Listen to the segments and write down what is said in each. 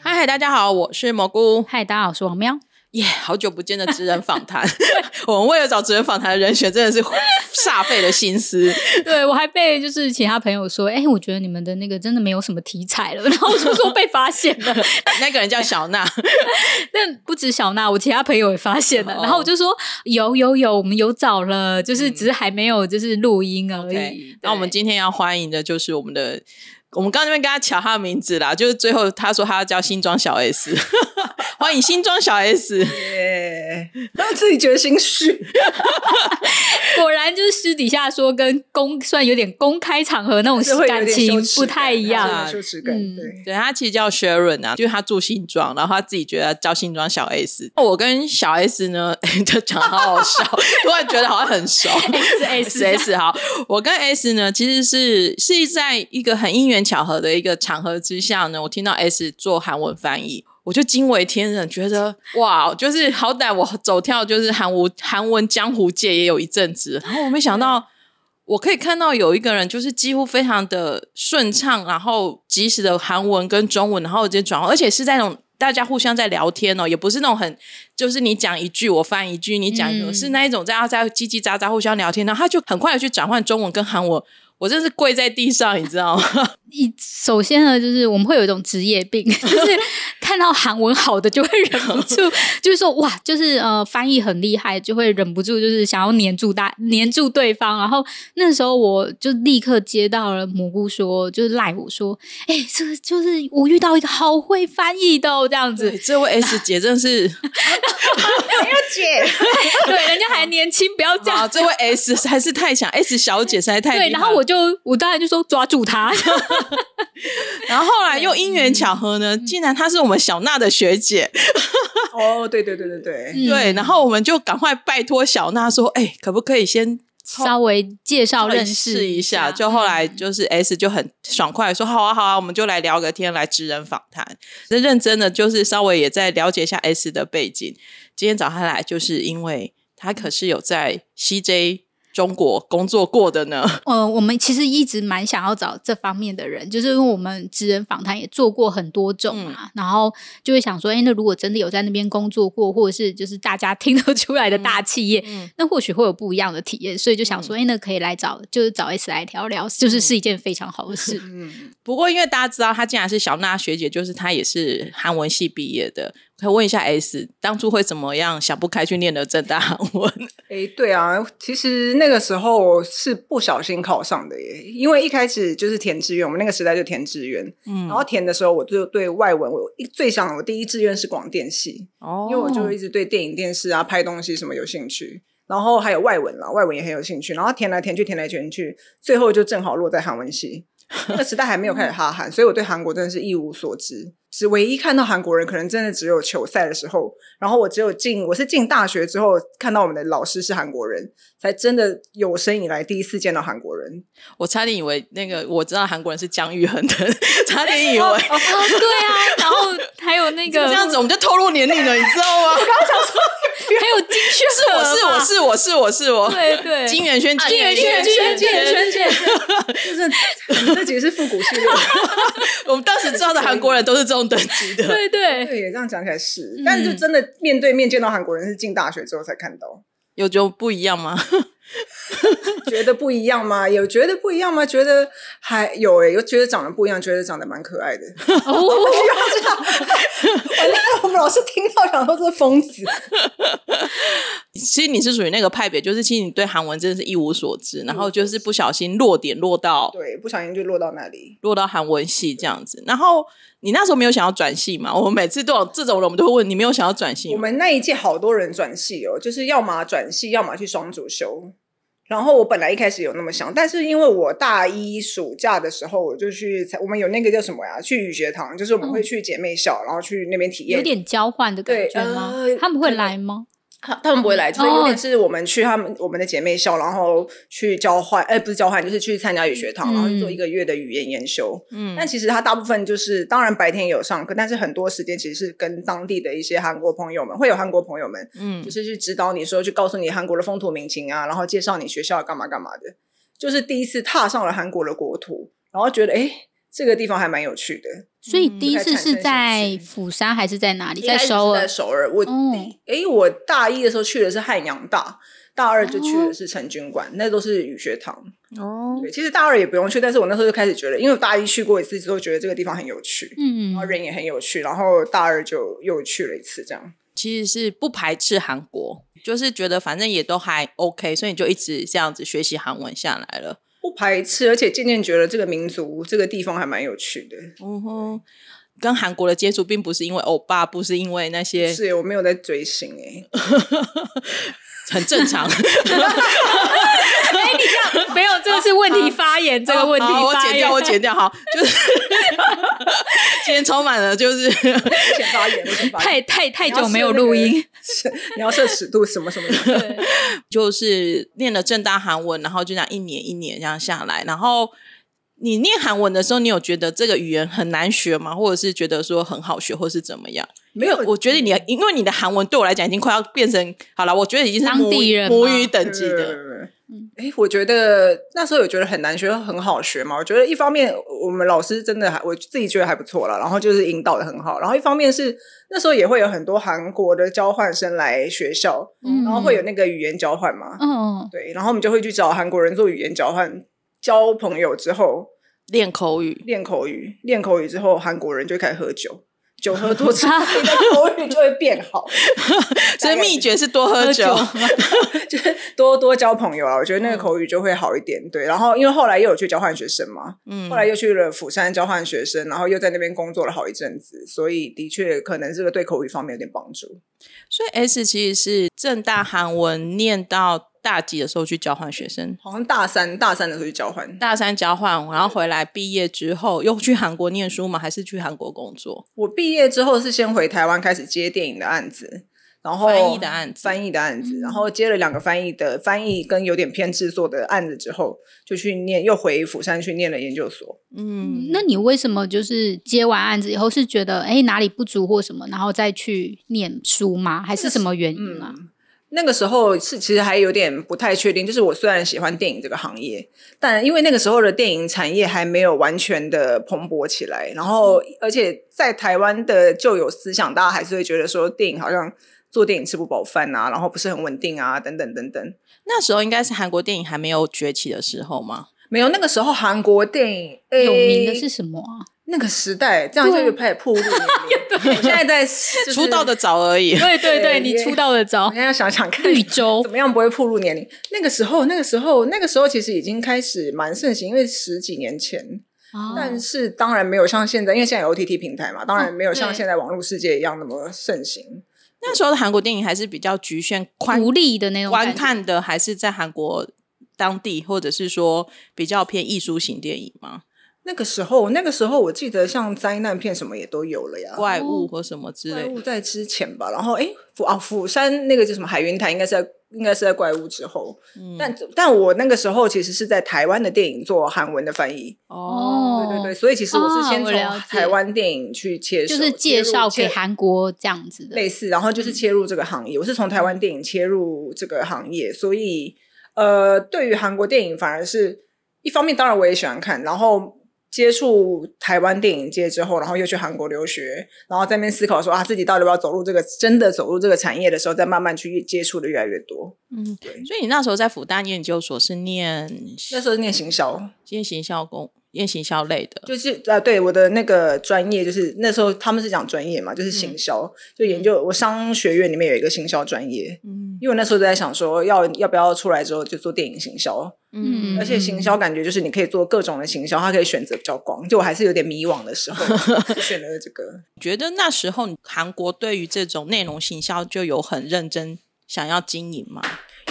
嗨，大家好，我是蘑菇。嗨，大家好，我是王喵。耶、yeah，好久不见的职人访谈。我们为了找职人访谈的人选，真的是煞费了心思。对，我还被就是其他朋友说，哎、欸，我觉得你们的那个真的没有什么题材了。然后我就说被发现了，那个人叫小娜。但不止小娜，我其他朋友也发现了。Oh. 然后我就说有有有，我们有找了，就是只是还没有就是录音而已。Okay. 那我们今天要欢迎的就是我们的。我们刚刚那边跟他抢他的名字啦，就是最后他说他要叫新庄小 S，欢迎新装小 S，他自己觉得心虚，果然就是私底下说跟公算有点公开场合那种感情不太一样，羞耻感，对，对他其实叫 Sharon 啊，就是他住新庄，然后他自己觉得叫新庄小 S，我跟小 S 呢 就讲好好笑，突然觉得好像很熟，S S S 好，我跟 S 呢其实是是在一个很因缘。巧合的一个场合之下呢，我听到 S 做韩文翻译，我就惊为天人，觉得哇，就是好歹我走跳就是韩文韩文江湖界也有一阵子，然后我没想到我可以看到有一个人就是几乎非常的顺畅，然后及时的韩文跟中文，然后直接转换，而且是在那种大家互相在聊天哦，也不是那种很就是你讲一句我翻一句，你讲一句、嗯、是那一种在在叽叽喳喳互相聊天，然后他就很快的去转换中文跟韩文。我真是跪在地上，你知道吗？一首先呢，就是我们会有一种职业病，就是看到韩文好的就会忍不住，就是说哇，就是呃翻译很厉害，就会忍不住就是想要黏住大黏住对方。然后那时候我就立刻接到了蘑菇说，就是赖我说，哎、欸，这个就是我遇到一个好会翻译的哦，这样子。这位 S 姐真是没有姐，对，人家还年轻，不要这样。这位 S 还是太强，S 小姐实在太厉害。对，然后我就。就我当然就说抓住他，然后后来又因缘巧合呢，竟然她是我们小娜的学姐。哦，对对对对对、嗯、对，然后我们就赶快拜托小娜说：“哎、欸，可不可以先稍微介绍认识一下？” 就后来就是 S 就很爽快说：“好啊好啊，我们就来聊个天，来职人访谈。”那认真的就是稍微也在了解一下 S 的背景。今天找他来，就是因为他可是有在 CJ。中国工作过的呢？呃，我们其实一直蛮想要找这方面的人，就是因为我们职人访谈也做过很多种嘛，嗯、然后就会想说，哎，那如果真的有在那边工作过，或者是就是大家听得出来的大企业，嗯、那或许会有不一样的体验，所以就想说，哎、嗯，那可以来找，就是找 S 来聊聊，就是是一件非常好的事。嗯，不过因为大家知道，她竟然是小娜学姐，就是她也是韩文系毕业的。可以问一下 S，当初会怎么样想不开去念的正大韩文？哎，对啊，其实那个时候是不小心考上的耶，因为一开始就是填志愿，我们那个时代就填志愿，嗯，然后填的时候我就对外文，我最想我第一志愿是广电系，哦，因为我就一直对电影、电视啊、拍东西什么有兴趣，然后还有外文啦，外文也很有兴趣，然后填来填去，填来填去，最后就正好落在韩文系。那个时代还没有开始 哈韩，所以我对韩国真的是一无所知。只唯一看到韩国人，可能真的只有球赛的时候。然后我只有进，我是进大学之后看到我们的老师是韩国人，才真的有生以来第一次见到韩国人。我差点以为那个我知道韩国人是姜育恒的，差点以为哦，哦，对啊。然后还有那 个这样子，我们就透露年龄了，你知道吗？我刚刚想说。还有金圈是我是我是我是我是我对对金元圈金元圈金元圈金元轩，就是这几个是复古系列。我们当时知道的韩国人都是这种等级的，对对对，这样讲起来是，但是就真的面对面见到韩国人是进大学之后才看到，有就不一样吗？觉得不一样吗？有觉得不一样吗？觉得还有诶、欸，有觉得长得不一样，觉得长得蛮可爱的。哦，这样，我们老师听到想说这是疯子。其实你是属于那个派别，就是其实你对韩文真的是一无所知，然后就是不小心落点落到，对，不小心就落到那里，落到韩文系这样子。然后你那时候没有想要转系嘛？我们每次都有这种人，我们都会问你没有想要转系？我们那一届好多人转系哦，就是要么转系，要么去双主修。然后我本来一开始有那么想，但是因为我大一暑假的时候，我就去，我们有那个叫什么呀？去语学堂，就是我们会去姐妹校，嗯、然后去那边体验，有点交换的感觉吗？呃、他们会来吗？他他们不会来，就是有点是我们去他们我们的姐妹校，然后去交换，哎，不是交换，就是去参加语学堂，然后做一个月的语言研修。嗯，但其实他大部分就是，当然白天有上课，但是很多时间其实是跟当地的一些韩国朋友们，会有韩国朋友们，嗯，就是去指导你说，去告诉你韩国的风土民情啊，然后介绍你学校干嘛干嘛的。就是第一次踏上了韩国的国土，然后觉得哎，这个地方还蛮有趣的。所以第一次是在釜山还是在哪里？在首尔。在首尔。我哎、哦，我大一的时候去的是汉阳大，大二就去的是成均馆，哦、那都是语学堂。哦，对，其实大二也不用去，但是我那时候就开始觉得，因为我大一去过一次之后，觉得这个地方很有趣，嗯，然后人也很有趣，然后大二就又去了一次，这样。其实是不排斥韩国，就是觉得反正也都还 OK，所以你就一直这样子学习韩文下来了。不排斥，而且渐渐觉得这个民族、这个地方还蛮有趣的。嗯哼，跟韩国的接触并不是因为欧巴，不是因为那些，是我没有在追星哎。很正常。哎，你这样没有，这个是问题发言，这个问题我剪掉，我剪掉，好，就是 今天充满了，就是发言，发言，太太太久没有录音，你要设尺度，什么什么的，就是念了正大韩文，然后就这样一年一年这样下来，然后。你念韩文的时候，你有觉得这个语言很难学吗？或者是觉得说很好学，或是怎么样？没有，我觉得你，因为你的韩文对我来讲已经快要变成好了，我觉得已经是母，当地人母语等级的。嗯，哎，我觉得那时候有觉得很难学，很好学嘛？我觉得一方面我们老师真的还，我自己觉得还不错了，然后就是引导的很好，然后一方面是那时候也会有很多韩国的交换生来学校，嗯，然后会有那个语言交换嘛，嗯，对，然后我们就会去找韩国人做语言交换。交朋友之后，练口语，练口语，练口语之后，韩国人就开始喝酒，酒喝多 之后，你的口语就会变好。所以秘诀是多喝酒，就是多多交朋友啊。我觉得那个口语就会好一点。对，然后因为后来又有去交换学生嘛，嗯，后来又去了釜山交换学生，然后又在那边工作了好一阵子，所以的确可能这个对口语方面有点帮助。所以 S 其实是正大韩文念到。大几的时候去交换学生，好像大三大三的时候去交换，大三交换，然后回来毕业之后又去韩国念书吗？还是去韩国工作？我毕业之后是先回台湾开始接电影的案子，然后翻译的案子，翻译的案子，然后接了两个翻译的翻译跟有点偏制作的案子之后，就去念，又回釜山去念了研究所。嗯，那你为什么就是接完案子以后是觉得哎哪里不足或什么，然后再去念书吗？还是什么原因啊？那个时候是其实还有点不太确定，就是我虽然喜欢电影这个行业，但因为那个时候的电影产业还没有完全的蓬勃起来，然后而且在台湾的旧有思想，大家还是会觉得说电影好像做电影吃不饱饭啊，然后不是很稳定啊，等等等等。那时候应该是韩国电影还没有崛起的时候吗？没有，那个时候韩国电影有名的是什么啊？那个时代，这样就又开始暴露年龄。我现在在、就是、出道的早而已。对对对，你出道的早。我现在要想想看，绿洲怎么样不会暴露年龄？那个时候，那个时候，那个时候其实已经开始蛮盛行，因为十几年前。哦、但是当然没有像现在，因为现在有 OTT 平台嘛，当然没有像现在网络世界一样那么盛行。哦、那时候的韩国电影还是比较局限、独立的那种观看的，还是在韩国当地，或者是说比较偏艺术型电影吗？那个时候，那个时候我记得像灾难片什么也都有了呀，怪物或什么之类的。怪物在之前吧，然后哎，釜啊釜山那个叫什么海云台，应该是在应该是在怪物之后。嗯、但但我那个时候其实是在台湾的电影做韩文的翻译。哦，对对对，所以其实我是先从台湾电影去切入，就是介绍给韩国这样子的类似，然后就是切入这个行业。嗯、我是从台湾电影切入这个行业，所以呃，对于韩国电影反而是一方面，当然我也喜欢看，然后。接触台湾电影界之后，然后又去韩国留学，然后在那边思考说啊，自己到底要不要走入这个真的走入这个产业的时候，再慢慢去接触的越来越多。嗯，对。所以你那时候在复旦研究所是念那时候是念行销，念行销工。念行销类的，就是啊，对我的那个专业，就是那时候他们是讲专业嘛，就是行销，嗯、就研究我商学院里面有一个行销专业，嗯，因为我那时候在想说要要不要出来之后就做电影行销，嗯，而且行销感觉就是你可以做各种的行销，它可以选择比较广，就我还是有点迷惘的时候，选了这个。觉得那时候韩国对于这种内容行销就有很认真想要经营吗？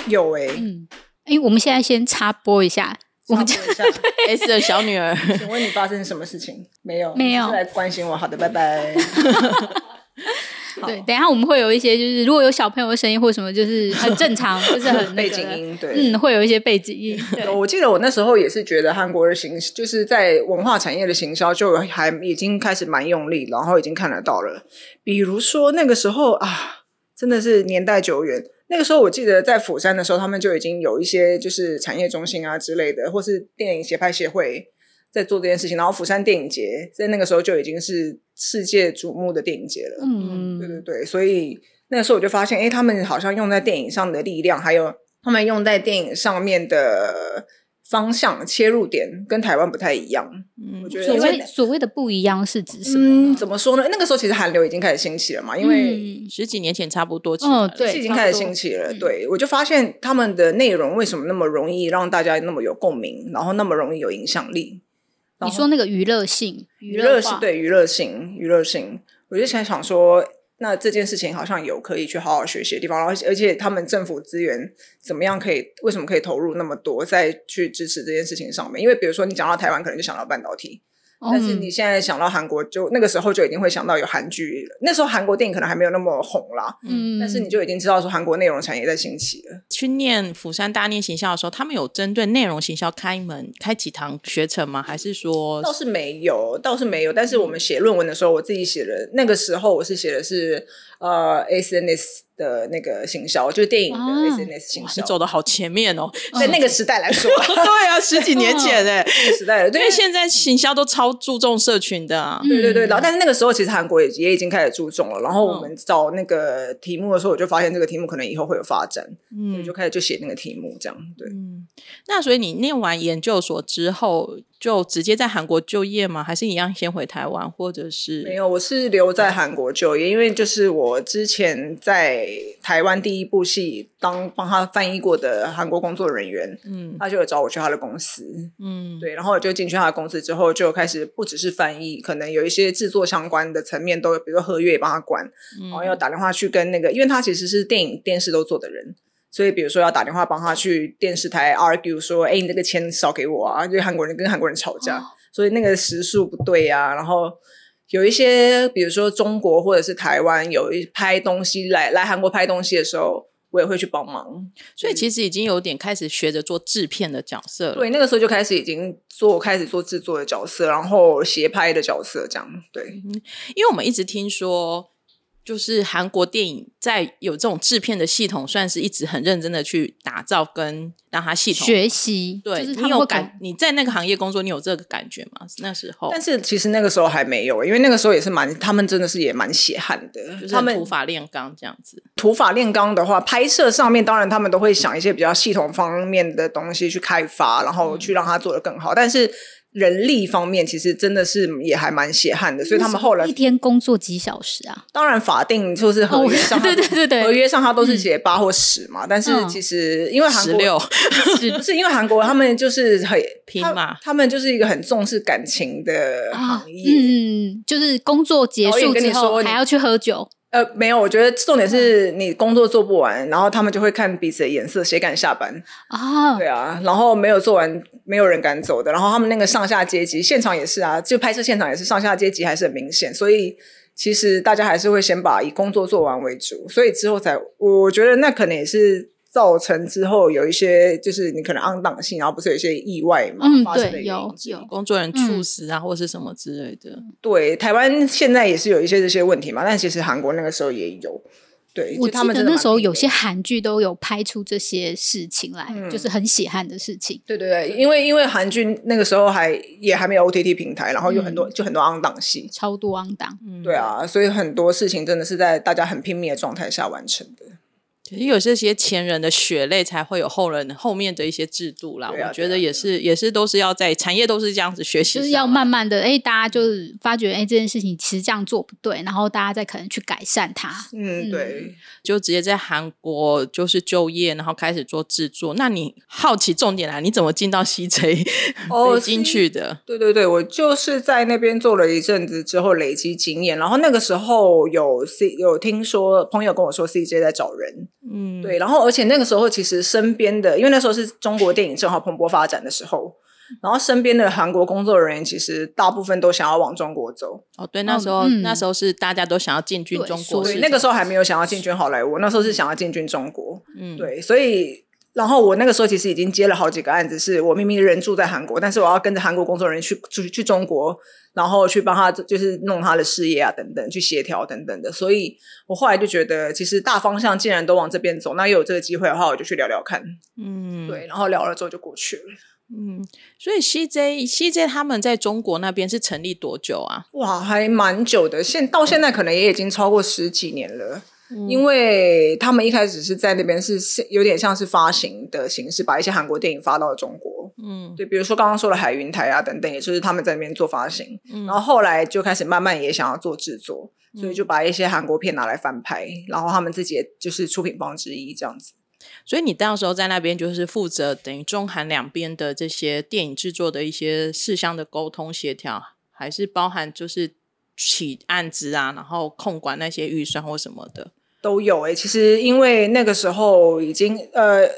有诶、欸，嗯，哎，我们现在先插播一下。我们讲一下 S 的小女儿，请问你发生什么事情？没有，没有来关心我。好的，拜拜。对，等一下我们会有一些，就是如果有小朋友的声音或什么，就是很正常，就是很、那个、背景音。对，嗯，会有一些背景音。对，我记得我那时候也是觉得韩国的行，就是在文化产业的行销就还已经开始蛮用力，然后已经看得到了。比如说那个时候啊，真的是年代久远。那个时候我记得在釜山的时候，他们就已经有一些就是产业中心啊之类的，或是电影协拍协会在做这件事情。然后釜山电影节在那个时候就已经是世界瞩目的电影节了。嗯，对对对，所以那个时候我就发现，哎，他们好像用在电影上的力量，还有他们用在电影上面的。方向切入点跟台湾不太一样，嗯，我觉得所谓所谓的不一样是指什么？嗯，怎么说呢？那个时候其实韩流已经开始兴起了嘛，因为、嗯、十几年前差不多，哦，对，已经开始兴起了。对，我就发现他们的内容为什么那么容易让大家那么有共鸣，然后那么容易有影响力？你说那个娱乐性，娱乐性，对，娱乐性，娱乐性，我就想想说。那这件事情好像有可以去好好学习的地方，而且而且他们政府资源怎么样可以？为什么可以投入那么多再去支持这件事情上面？因为比如说你讲到台湾，可能就想到半导体。但是你现在想到韩国就，就那个时候就已经会想到有韩剧。那时候韩国电影可能还没有那么红啦，嗯，但是你就已经知道说韩国内容产业在兴起了。去念釜山大念行销的时候，他们有针对内容行销开门开几堂学程吗？还是说倒是没有，倒是没有。但是我们写论文的时候，我自己写的那个时候我是写的是呃 SNS。的那个行销就是电影的 SNS 行销，你走的好前面哦，在那个时代来说，对啊，十几年前哎，那个时代，因为现在行销都超注重社群的啊，对对对，然后但是那个时候其实韩国也也已经开始注重了，然后我们找那个题目的时候，我就发现这个题目可能以后会有发展，嗯，所以就开始就写那个题目这样，对，嗯，那所以你念完研究所之后。就直接在韩国就业吗？还是一样先回台湾，或者是没有？我是留在韩国就业，因为就是我之前在台湾第一部戏当帮他翻译过的韩国工作人员，嗯，他就有找我去他的公司，嗯，对，然后我就进去他的公司之后，就开始不只是翻译，可能有一些制作相关的层面都，比如说合约也帮他管，嗯，然后要打电话去跟那个，因为他其实是电影电视都做的人。所以，比如说要打电话帮他去电视台 argue 说：“哎，你这个钱少给我啊！”就韩国人跟韩国人吵架，哦、所以那个时数不对啊。然后有一些，比如说中国或者是台湾有一拍东西来来韩国拍东西的时候，我也会去帮忙。所以其实已经有点开始学着做制片的角色了。对，那个时候就开始已经做开始做制作的角色，然后协拍的角色这样。对，因为我们一直听说。就是韩国电影在有这种制片的系统，算是一直很认真的去打造跟让它系统学习。对，就是他你有感？你在那个行业工作，你有这个感觉吗？那时候，但是其实那个时候还没有，因为那个时候也是蛮，他们真的是也蛮血汗的，就是他们土法炼钢这样子。土法炼钢的话，拍摄上面当然他们都会想一些比较系统方面的东西去开发，然后去让它做得更好，嗯、但是。人力方面其实真的是也还蛮血汗的，所以他们后来一天工作几小时啊？当然法定就是合约上，对对对对，合约上他都是写八或十嘛。但是其实因为韩国十六，不 是因为韩国他们就是很拼嘛，他们就是一个很重视感情的行业，嗯，就是工作结束之后还要去喝酒。呃，没有，我觉得重点是你工作做不完，然后他们就会看彼此的眼色，谁敢下班啊？对啊，然后没有做完，没有人敢走的。然后他们那个上下阶级，现场也是啊，就拍摄现场也是上下阶级还是很明显，所以其实大家还是会先把以工作做完为主，所以之后才，我觉得那可能也是。造成之后有一些，就是你可能肮脏性，然后不是有一些意外嘛？嗯，发生的对，有有工作人员猝死啊，嗯、或是什么之类的。对，台湾现在也是有一些这些问题嘛，但其实韩国那个时候也有。对，我记得那时候有些韩剧都有拍出这些事情来，嗯、就是很血汗的事情。对对对，因为因为韩剧那个时候还也还没有 OTT 平台，然后有很多、嗯、就很多肮脏戏，超多肮脏。嗯，对啊，所以很多事情真的是在大家很拼命的状态下完成的。也有这些前人的血泪，才会有后人后面的一些制度啦。啊、我觉得也是，啊、也是都是要在产业都是这样子学习，就是要慢慢的，哎，大家就是发觉，哎，这件事情其实这样做不对，然后大家再可能去改善它。嗯，对，就直接在韩国就是就业，然后开始做制作。那你好奇重点来，你怎么进到 CJ 哦进去的？对对对，我就是在那边做了一阵子之后累积经验，然后那个时候有 C 有听说朋友跟我说 CJ 在找人。嗯，对，然后而且那个时候其实身边的，因为那时候是中国电影正好蓬勃发展的时候，然后身边的韩国工作人员其实大部分都想要往中国走。哦，对，那时候、嗯、那时候是大家都想要进军中国，对，那个时候还没有想要进军好莱坞，那时候是想要进军中国。嗯，对，所以然后我那个时候其实已经接了好几个案子，是我明明人住在韩国，但是我要跟着韩国工作人员去去去中国，然后去帮他就是弄他的事业啊等等，去协调等等的。所以我后来就觉得，其实大方向既然都往这边走，那又有这个机会的话，我就去聊聊看。嗯，对，然后聊了之后就过去了。嗯，所以 CJ CJ 他们在中国那边是成立多久啊？哇，还蛮久的，现到现在可能也已经超过十几年了。因为他们一开始是在那边是有点像是发行的形式，把一些韩国电影发到了中国。嗯，对，比如说刚刚说的海云台啊等等，也就是他们在那边做发行。嗯，然后后来就开始慢慢也想要做制作，所以就把一些韩国片拿来翻拍，然后他们自己也就是出品方之一这样子。所以你到时候在那边就是负责等于中韩两边的这些电影制作的一些事项的沟通协调，还是包含就是起案子啊，然后控管那些预算或什么的。都有诶、欸，其实因为那个时候已经呃，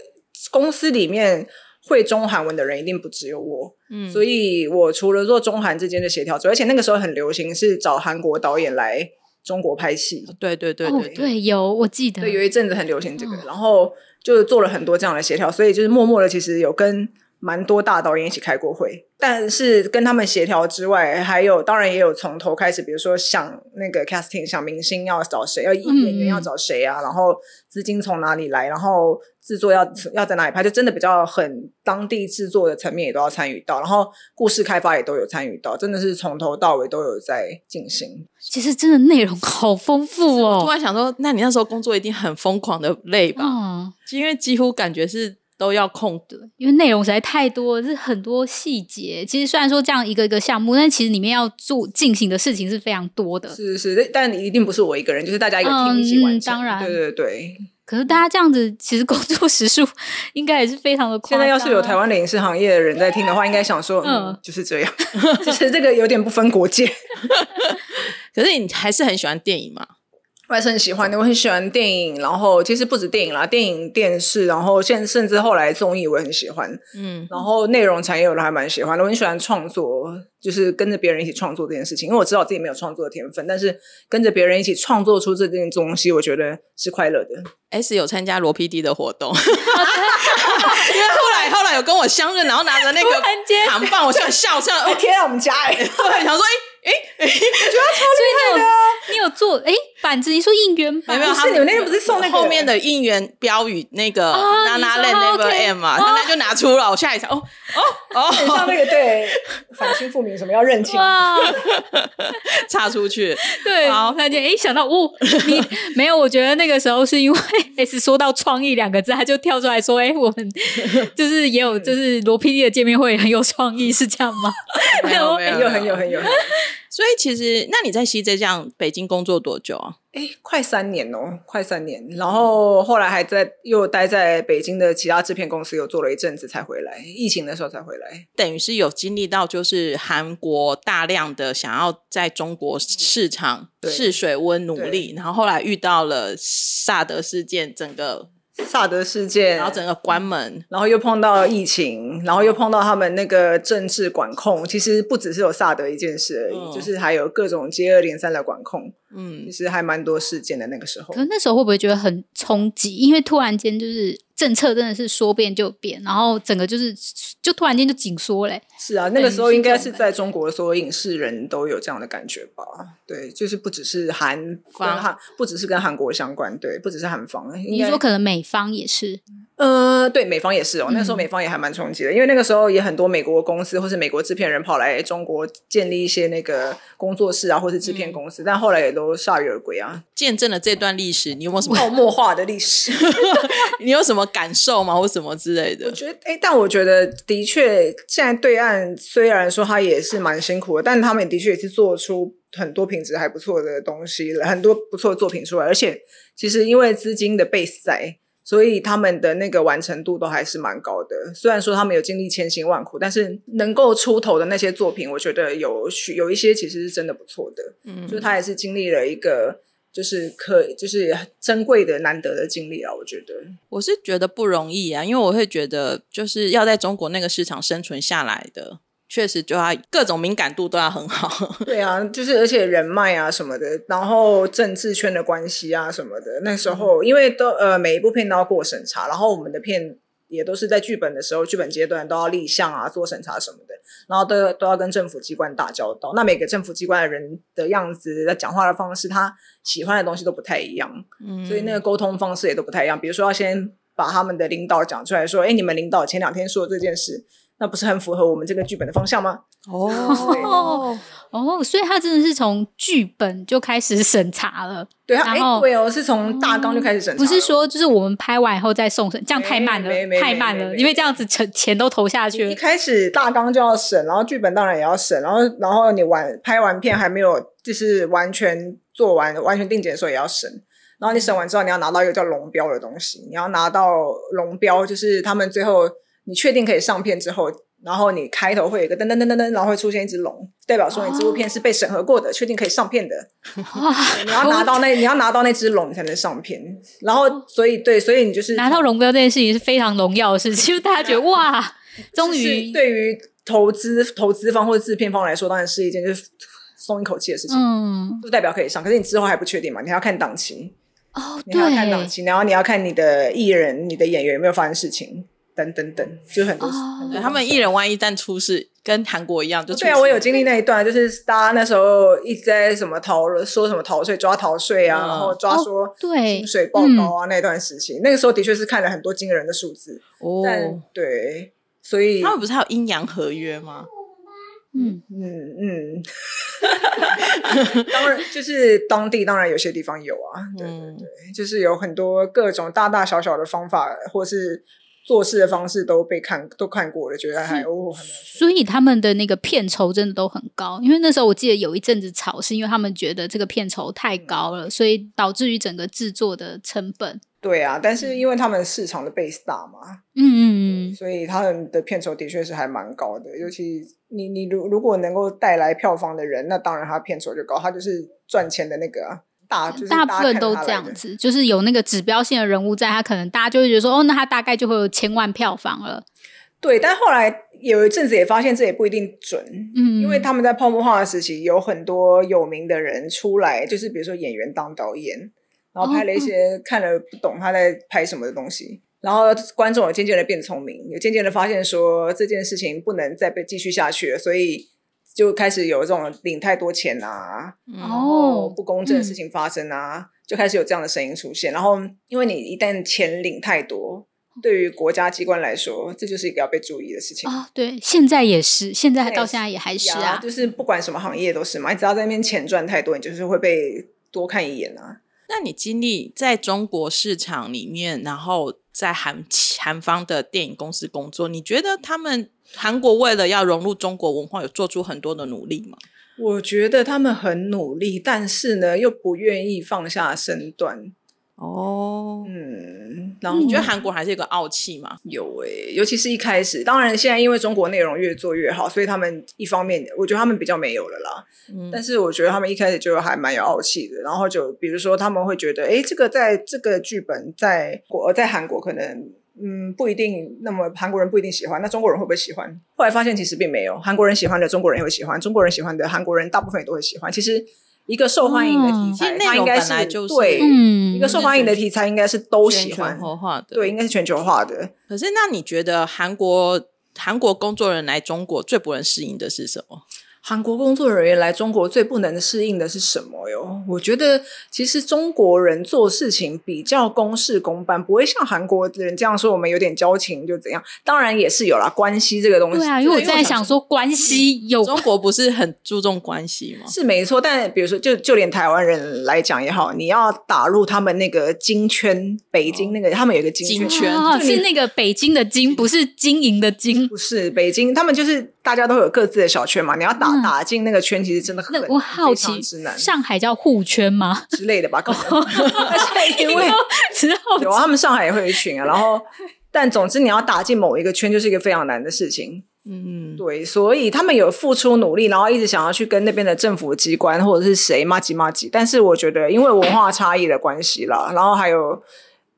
公司里面会中韩文的人一定不只有我，嗯，所以我除了做中韩之间的协调，而且那个时候很流行是找韩国导演来中国拍戏，对对对对、哦、对，有我记得，对，有一阵子很流行这个，嗯、然后就做了很多这样的协调，所以就是默默的其实有跟。蛮多大导演一起开过会，但是跟他们协调之外，还有当然也有从头开始，比如说想那个 casting，想明星要找谁，要演员要找谁啊，嗯、然后资金从哪里来，然后制作要要在哪里拍，就真的比较很当地制作的层面也都要参与到，然后故事开发也都有参与到，真的是从头到尾都有在进行。其实真的内容好丰富哦！突然想说，那你那时候工作一定很疯狂的累吧？嗯，因为几乎感觉是。都要控的，因为内容实在太多，是很多细节。其实虽然说这样一个一个项目，但其实里面要做进行的事情是非常多的。是是，但你一定不是我一个人，就是大家一个 team 一起完成。嗯、当然，对对对。可是大家这样子，其实工作时数 应该也是非常的夸张。现在要是有台湾的影视行业的人在听的话，应该想说，嗯，嗯，就是这样。其 实这个有点不分国界。可是你还是很喜欢电影嘛？我还是很喜欢的，我很喜欢电影，然后其实不止电影啦，电影、电视，然后现甚至后来综艺我也很喜欢，嗯，然后内容产业我都还蛮喜欢的，我很喜欢创作，就是跟着别人一起创作这件事情，因为我知道我自己没有创作的天分，但是跟着别人一起创作出这件东西，我觉得是快乐的。S 有参加罗 PD 的活动，因为后来后来有跟我相认，然后拿着那个糖棒，我想笑笑，我贴在我们家哎，对，想说哎。哎，我觉得超厉害的！你有做哎板子？你说应援板？没有，他们那天不是送那个后面的应援标语那个 “Nana Land Never End” 嘛？他那就拿出了，我吓一跳。哦哦哦，很像那个对反清复明什么要认清，插出去。对，好，突然间哎想到哦，你 没有？我觉得那个时候是因为 S 说到创意两个字，他就跳出来说：“哎，我们就是也有就是罗 PD 的见面会很有创意，是这样吗？”没有，没有，很有，很有。所以其实，那你在 CJ 这样北京工作多久啊？哎，快三年哦，快三年。然后后来还在又待在北京的其他制片公司，又做了一阵子才回来。疫情的时候才回来，等于是有经历到，就是韩国大量的想要在中国市场试水温努力，然后后来遇到了萨德事件，整个。萨德事件，然后整个关门，然后又碰到疫情，然后又碰到他们那个政治管控。其实不只是有萨德一件事而已，嗯、就是还有各种接二连三的管控。嗯，其实还蛮多事件的那个时候。可是那时候会不会觉得很冲击？因为突然间就是政策真的是说变就变，然后整个就是就突然间就紧缩嘞。是啊，那个时候应该是在中国所有影视人都有这样的感觉吧？对，就是不只是韩方，韩不只是跟韩国相关，对，不只是韩方。你说可能美方也是。呃，对，美方也是哦。那时候美方也还蛮冲击的，嗯、因为那个时候也很多美国公司或是美国制片人跑来中国建立一些那个工作室啊，或是制片公司，嗯、但后来也都铩羽而归啊。见证了这段历史，你有没有什么泡沫化的历史？你有什么感受吗？或什么之类的？我觉得，哎，但我觉得的确，现在对岸虽然说他也是蛮辛苦的，但他们的确也是做出很多品质还不错的东西，很多不错的作品出来，而且其实因为资金的 base 在。所以他们的那个完成度都还是蛮高的，虽然说他们有经历千辛万苦，但是能够出头的那些作品，我觉得有许有一些其实是真的不错的。嗯，就他也是经历了一个就是可就是珍贵的难得的经历啊，我觉得。我是觉得不容易啊，因为我会觉得就是要在中国那个市场生存下来的。确实，就要各种敏感度都要很好。对啊，就是而且人脉啊什么的，然后政治圈的关系啊什么的。那时候，因为都呃每一部片都要过审查，然后我们的片也都是在剧本的时候，剧本阶段都要立项啊，做审查什么的，然后都都要跟政府机关打交道。那每个政府机关的人的样子、在讲话的方式，他喜欢的东西都不太一样，嗯，所以那个沟通方式也都不太一样。比如说，要先把他们的领导讲出来说：“哎，你们领导前两天说的这件事。”那不是很符合我们这个剧本的方向吗？哦哦，所以他真的是从剧本就开始审查了。对，然后对哦，是从大纲就开始审查，不是说就是我们拍完以后再送审，这样太慢了，太慢了，因为这样子钱钱都投下去了。一开始大纲就要审，然后剧本当然也要审，然后然后你完拍完片还没有就是完全做完完全定检的时候也要审，然后你审完之后你要拿到一个叫龙标的东西，你要拿到龙标，就是他们最后。你确定可以上片之后，然后你开头会有一个噔噔噔噔噔，然后会出现一只龙，代表说你这部片是被审核过的，确定可以上片的。你要拿到那，你要拿到那只龙你才能上片。然后，所以对，所以你就是拿到龙标这件事情是非常荣耀的事情，就大家觉得 哇，终于对于投资投资方或者制片方来说，当然是一件就是松一口气的事情。嗯，就代表可以上，可是你之后还不确定嘛？你还要看档期哦，你还要看档期，然后你要看你的艺人、你的演员有没有发生事情。等等等，就很多事。Oh, 他们艺人万一旦出事，跟韩国一样，就对啊，我有经历那一段，就是大家那时候一直在什么逃，说什么逃税、抓逃税啊，嗯、然后抓说薪水报高啊，oh, 那段时期，嗯、那个时候的确是看了很多惊人的数字。哦，但对，所以他们不是还有阴阳合约吗？嗯嗯嗯，当然，就是当地当然有些地方有啊，对对对，就是有很多各种大大小小的方法，或是。做事的方式都被看都看过了，觉得还哦，所以他们的那个片酬真的都很高。因为那时候我记得有一阵子吵，是因为他们觉得这个片酬太高了，所以导致于整个制作的成本。对啊，但是因为他们市场的 base 大嘛，嗯嗯嗯，所以他们的片酬的确是还蛮高的。尤其你你如如果能够带来票房的人，那当然他片酬就高，他就是赚钱的那个啊。大，就是、大，大部分都这样子，就是有那个指标性的人物在，他可能大家就会觉得说，哦，那他大概就会有千万票房了。对，但后来有一阵子也发现这也不一定准，嗯，因为他们在泡沫化的时期，有很多有名的人出来，就是比如说演员当导演，然后拍了一些看了不懂他在拍什么的东西，哦、然后观众也渐渐的变聪明，也渐渐的发现说这件事情不能再被继续下去了，所以。就开始有这种领太多钱啊，嗯、然后不公正的事情发生啊，嗯、就开始有这样的声音出现。然后，因为你一旦钱领太多，对于国家机关来说，这就是一个要被注意的事情啊、哦。对，现在也是，现在到现在也还是啊，就是不管什么行业都是嘛，你只要在那边钱赚太多，你就是会被多看一眼啊。那你经历在中国市场里面，然后在韩韩方的电影公司工作，你觉得他们？韩国为了要融入中国文化，有做出很多的努力吗？我觉得他们很努力，但是呢，又不愿意放下身段。哦，嗯，然后你觉得韩国还是一个傲气吗？有诶、欸，尤其是一开始，当然现在因为中国内容越做越好，所以他们一方面，我觉得他们比较没有了啦。嗯，但是我觉得他们一开始就还蛮有傲气的，然后就比如说他们会觉得，哎，这个在这个剧本在国在韩国可能。嗯，不一定。那么韩国人不一定喜欢，那中国人会不会喜欢？后来发现其实并没有，韩国人喜欢的，中国人也会喜欢；中国人喜欢的，韩国人大部分也都会喜欢。其实一个受欢迎的题材，嗯、它应该是就是对，嗯、一个受欢迎的题材应该是都喜欢，全球化的，对，应该是全球化的。可是，那你觉得韩国韩国工作人来中国最不能适应的是什么？韩国工作人员来中国最不能适应的是什么哟？我觉得其实中国人做事情比较公事公办，不会像韩国人这样说我们有点交情就怎样。当然也是有啦，关系这个东西。对啊，因为我在想说关系有中国不是很注重关系吗？是没错，但比如说就就连台湾人来讲也好，你要打入他们那个金圈，北京那个、哦、他们有一个金圈，金圈哦、是那个北京的金，不是经营的金，不是北京，他们就是大家都有各自的小圈嘛，你要打。打进那个圈其实真的很，我好奇，上海叫互圈吗之类的吧？可能，因为有啊，他们上海也会有一群啊。然后，但总之你要打进某一个圈，就是一个非常难的事情。嗯，对，所以他们有付出努力，然后一直想要去跟那边的政府机关或者是谁骂几骂几。但是我觉得，因为文化差异的关系啦，然后还有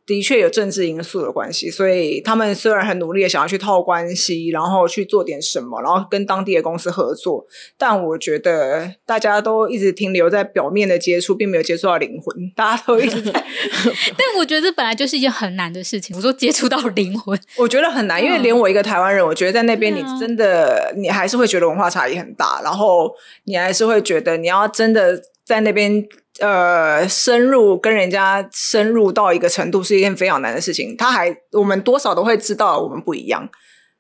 的确有政治因素的关系，所以他们虽然很努力的想要去套关系，然后去做点什么，然后跟当地的公司合作，但我觉得大家都一直停留在表面的接触，并没有接触到灵魂。大家都一直在 但我觉得这本来就是一件很难的事情。我说接触到灵魂，我觉得很难，因为连我一个台湾人，我觉得在那边你真的，你还是会觉得文化差异很大，然后你还是会觉得你要真的在那边。呃，深入跟人家深入到一个程度是一件非常难的事情。他还，我们多少都会知道我们不一样，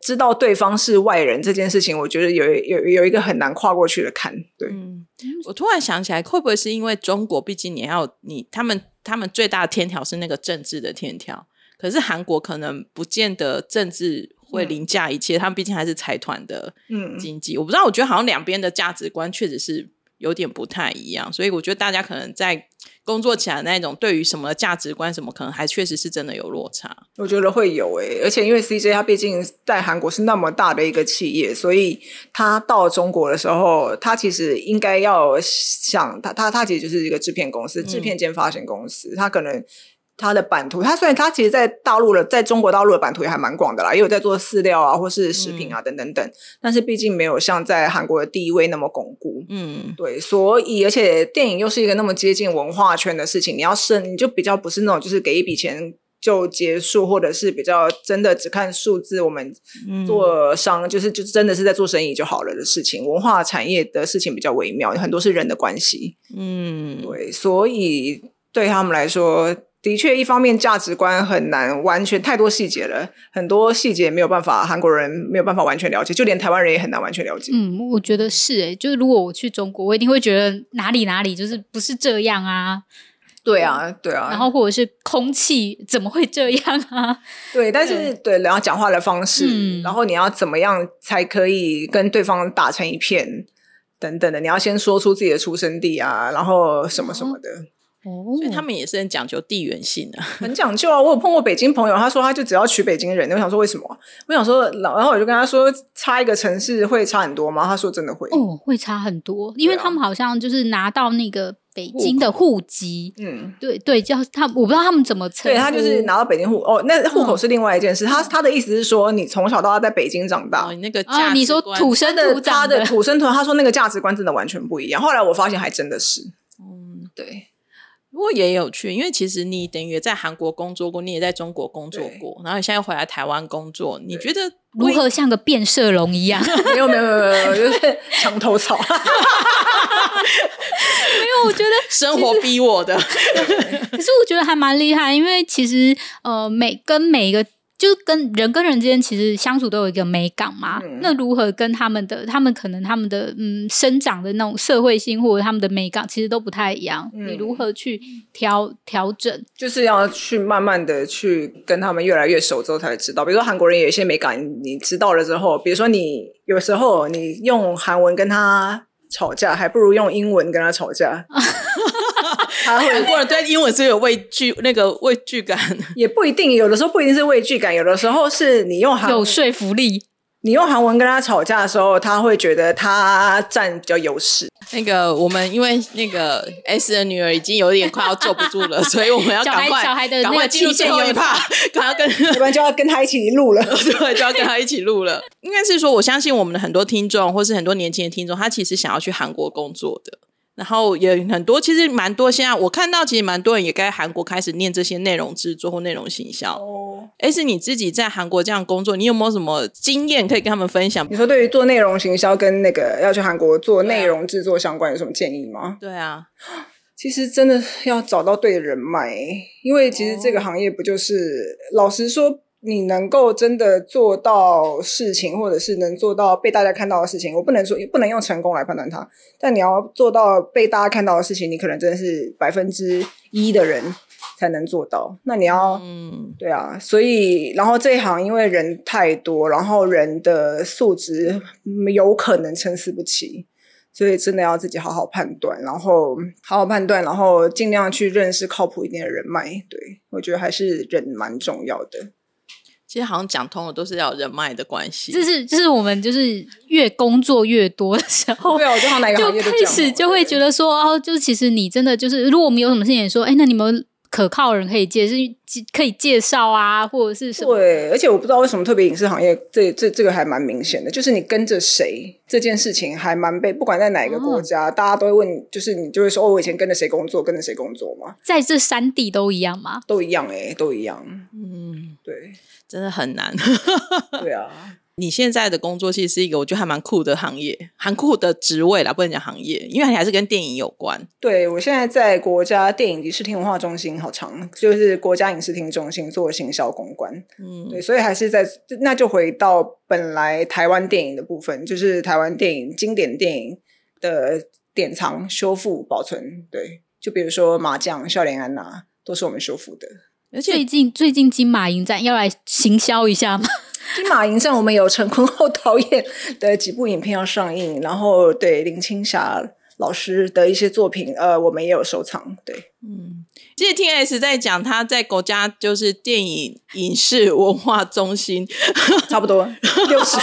知道对方是外人这件事情，我觉得有有有一个很难跨过去的坎。对，嗯，我突然想起来，会不会是因为中国？毕竟你要你他们他们最大的天条是那个政治的天条，可是韩国可能不见得政治会凌驾一切，嗯、他们毕竟还是财团的嗯经济。嗯、我不知道，我觉得好像两边的价值观确实是。有点不太一样，所以我觉得大家可能在工作起来那种对于什么价值观什么，可能还确实是真的有落差。我觉得会有诶、欸，而且因为 CJ 他毕竟在韩国是那么大的一个企业，所以他到中国的时候，他其实应该要想，他他他其实就是一个制片公司，制片兼发行公司，他、嗯、可能。它的版图，它虽然它其实，在大陆的，在中国大陆的版图也还蛮广的啦，也有在做饲料啊，或是食品啊，等等等。嗯、但是毕竟没有像在韩国的地位那么巩固。嗯，对，所以而且电影又是一个那么接近文化圈的事情，你要生你就比较不是那种就是给一笔钱就结束，或者是比较真的只看数字，我们做商、嗯、就是就真的是在做生意就好了的事情。文化产业的事情比较微妙，很多是人的关系。嗯，对，所以对他们来说。的确，一方面价值观很难完全，太多细节了，很多细节没有办法，韩国人没有办法完全了解，就连台湾人也很难完全了解。嗯，我觉得是诶，就是如果我去中国，我一定会觉得哪里哪里就是不是这样啊。对啊，对啊。然后或者是空气怎么会这样啊？对，但是对，然后讲话的方式，嗯、然后你要怎么样才可以跟对方打成一片，等等的，你要先说出自己的出生地啊，然后什么什么的。哦哦，所以他们也是很讲究地缘性的，很讲究啊！我有碰过北京朋友，他说他就只要娶北京人。我想说为什么？我想说，然后我就跟他说，差一个城市会差很多吗？他说真的会，哦，会差很多，因为他们好像就是拿到那个北京的户籍，嗯，对对，叫他，我不知道他们怎么称，对他就是拿到北京户哦，那户口是另外一件事。他他的意思是说，你从小到大在北京长大，你那个啊，你说土生土长的土生土，他说那个价值观真的完全不一样。后来我发现还真的是，嗯，对。不过也有趣，因为其实你等于也在韩国工作过，你也在中国工作过，然后你现在又回来台湾工作，你觉得如何像个变色龙一样？没有没有没有没有，就是墙头草。没有，我觉得 生活逼我的。可是我觉得还蛮厉害，因为其实呃，每跟每一个。就跟人跟人之间其实相处都有一个美感嘛，嗯、那如何跟他们的他们可能他们的嗯生长的那种社会性或者他们的美感其实都不太一样，嗯、你如何去调调整？就是要去慢慢的去跟他们越来越熟之后才知道。比如说韩国人有一些美感，你知道了之后，比如说你有时候你用韩文跟他吵架，还不如用英文跟他吵架。他会过了对英文是有畏惧，那个畏惧感，也不一定。有的时候不一定是畏惧感，有的时候是你用韩文有说服力。你用韩文跟他吵架的时候，他会觉得他占比较优势。那个我们因为那个 S 的女儿已经有点快要坐不住了，所以我们要赶快小孩的赶快进入最后一趴，赶快跟 要不然就要跟他一起录了，对，就要跟他一起录了。应该是说，我相信我们的很多听众，或是很多年轻的听众，他其实想要去韩国工作的。然后也很多，其实蛮多。现在我看到，其实蛮多人也在韩国开始念这些内容制作或内容行销。哦，哎，是你自己在韩国这样工作，你有没有什么经验可以跟他们分享？你说对于做内容行销跟那个要去韩国做内容制作相关，有什么建议吗？对啊，其实真的要找到对的人脉，因为其实这个行业不就是，哦，老实说。你能够真的做到事情，或者是能做到被大家看到的事情，我不能说，不能用成功来判断它。但你要做到被大家看到的事情，你可能真的是百分之一的人才能做到。那你要，嗯，对啊，所以，然后这一行因为人太多，然后人的素质有可能参差不齐，所以真的要自己好好判断，然后好好判断，然后尽量去认识靠谱一点的人脉。对，我觉得还是人蛮重要的。其实好像讲通了，都是要人脉的关系。就是，就是我们就是越工作越多的时候，对啊，我就开始就会觉得说，哦，就其实你真的就是，如果我们有什么事情说，哎，那你们可靠的人可以介是可以介绍啊，或者是什么？对，而且我不知道为什么特别影视行业这这这个还蛮明显的，就是你跟着谁这件事情还蛮被，不管在哪一个国家，哦、大家都会问，就是你就会说哦，我以前跟着谁工作，跟着谁工作嘛，在这三地都一样吗？都一样哎、欸，都一样。嗯，对，真的很难。对啊。你现在的工作其实是一个我觉得还蛮酷的行业，很酷的职位啦，不能讲行业，因为你还是跟电影有关。对，我现在在国家电影及视听文化中心，好长，就是国家影视厅中心做行销公关。嗯，对，所以还是在，那就回到本来台湾电影的部分，就是台湾电影经典电影的典藏、修复、保存。对，就比如说《麻将》《笑脸安娜》都是我们修复的。而且最近最近金马影展要来行销一下吗？金马影展，我们有陈坤厚导演的几部影片要上映，然后对林青霞老师的一些作品，呃，我们也有收藏。对，嗯。其实听 S 在讲，他在国家就是电影影视文化中心，差不多 六十。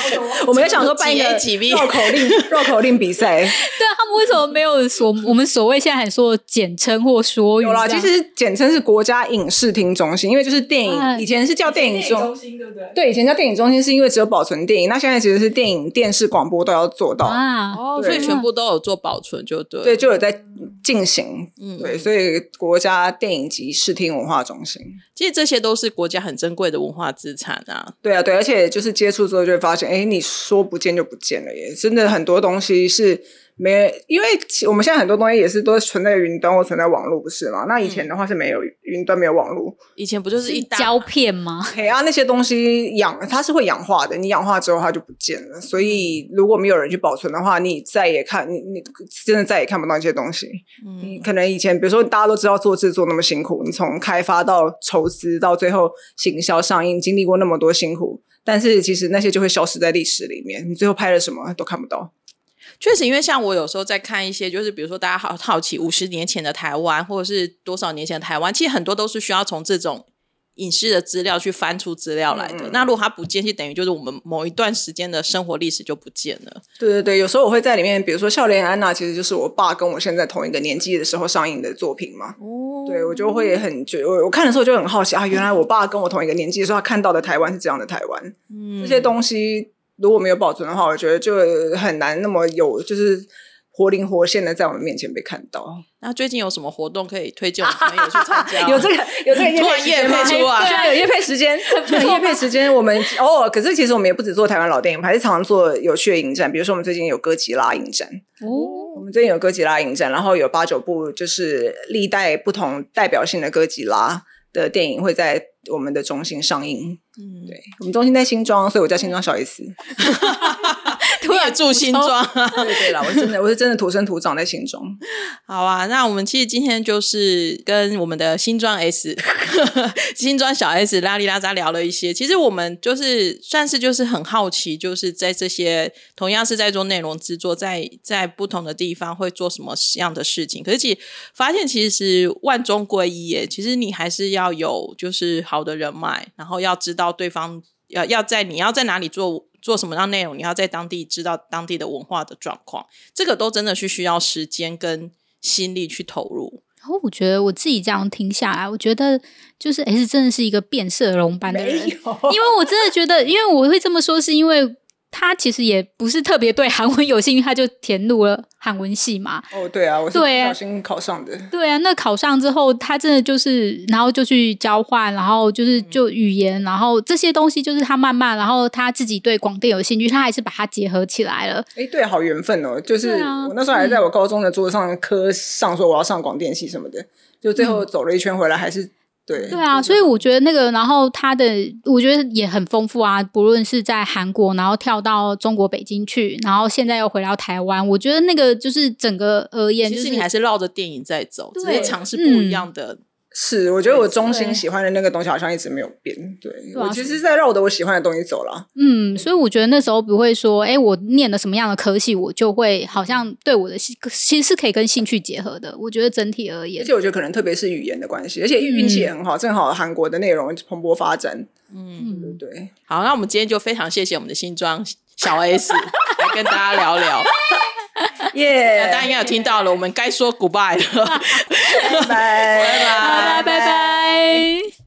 我们也想说办一个绕口令 绕口令比赛。对啊，他们为什么没有所我们所谓现在还说简称或说有啦，其实简称是国家影视听中心，因为就是电影以前是叫电影中心，对不对？对，以前叫电影中心是因为只有保存电影，那现在其实是电影、电视、广播都要做到啊。哦，所以全部都有做保存，就对，对，就有在进行。嗯，对，所以国家。电影及视听文化中心，其实这些都是国家很珍贵的文化资产啊。对啊，对，而且就是接触之后就会发现，哎，你说不见就不见了耶！真的很多东西是没，因为我们现在很多东西也是都存在云端或存在网络，不是吗？那以前的话是没有云端，没有网络，以前不就是一胶片吗？对啊，那些东西氧它是会氧化的，你氧化之后它就不见了。所以如果没有人去保存的话，你再也看你你真的再也看不到那些东西。嗯，可能以前比如说大家都知道做制作那么辛苦，你从开发到筹资到最后行销上映，经历过那么多辛苦，但是其实那些就会消失在历史里面，你最后拍了什么都看不到。确实，因为像我有时候在看一些，就是比如说大家好好奇五十年前的台湾，或者是多少年前的台湾，其实很多都是需要从这种影视的资料去翻出资料来的。嗯、那如果它不见，就等于就是我们某一段时间的生活历史就不见了。对对对，有时候我会在里面，比如说《笑脸安娜》，其实就是我爸跟我现在同一个年纪的时候上映的作品嘛。哦，对我就会很觉，我我看的时候就很好奇啊，原来我爸跟我同一个年纪的时候，他看到的台湾是这样的台湾。嗯，这些东西。如果没有保存的话，我觉得就很难那么有，就是活灵活现的在我们面前被看到。那最近有什么活动可以推荐我们朋友去参加？有这个有这个夜配出啊，对，有业配时间，夜配时间。我们哦，可是其实我们也不止做台湾老电影，还是常常做有趣的影展。比如说，我们最近有哥吉拉影展哦，我们最近有哥吉拉影展，然后有八九部就是历代不同代表性的哥吉拉的电影会在我们的中心上映。嗯，对，我们中心在新庄，所以我叫新庄小 S。突然住新庄，对对了，我真的我是真的土生土长在新庄。好啊，那我们其实今天就是跟我们的新庄 S、新庄小 S 拉里拉扎聊了一些。其实我们就是算是就是很好奇，就是在这些同样是在做内容制作，在在不同的地方会做什么样的事情。可是其实发现其实万中归一耶，其实你还是要有就是好的人脉，然后要知道。到对方要要在你要在哪里做做什么样内容，你要在当地知道当地的文化的状况，这个都真的是需要时间跟心力去投入。然后我觉得我自己这样听下来，我觉得就是 S 真的是一个变色龙般的人，因为我真的觉得，因为我会这么说，是因为。他其实也不是特别对韩文有兴趣，他就填入了韩文系嘛。哦，对啊，我是不小心考上的。对啊，那考上之后，他真的就是，然后就去交换，然后就是就语言，嗯、然后这些东西就是他慢慢，然后他自己对广电有兴趣，他还是把它结合起来了。哎，对，好缘分哦！就是我那时候还在我高中的桌子上科上说我要上广电系什么的，嗯、就最后走了一圈回来还是。对对啊，所以我觉得那个，然后他的我觉得也很丰富啊。不论是在韩国，然后跳到中国北京去，然后现在又回到台湾，我觉得那个就是整个而言，就是，其实你还是绕着电影在走，对只是尝试不一样的。嗯是，我觉得我中心喜欢的那个东西好像一直没有变。对，对我其实在绕着我喜欢的东西走了。嗯，所以我觉得那时候不会说，哎，我念了什么样的科系，我就会好像对我的兴，其实是可以跟兴趣结合的。我觉得整体而言，而且我觉得可能特别是语言的关系，而且运气也很好，嗯、正好韩国的内容蓬勃发展。嗯，对对对。好，那我们今天就非常谢谢我们的新装小 S 来跟大家聊聊。耶！大家应该有听到了，我们该说 goodbye 了，拜拜，拜拜，拜拜。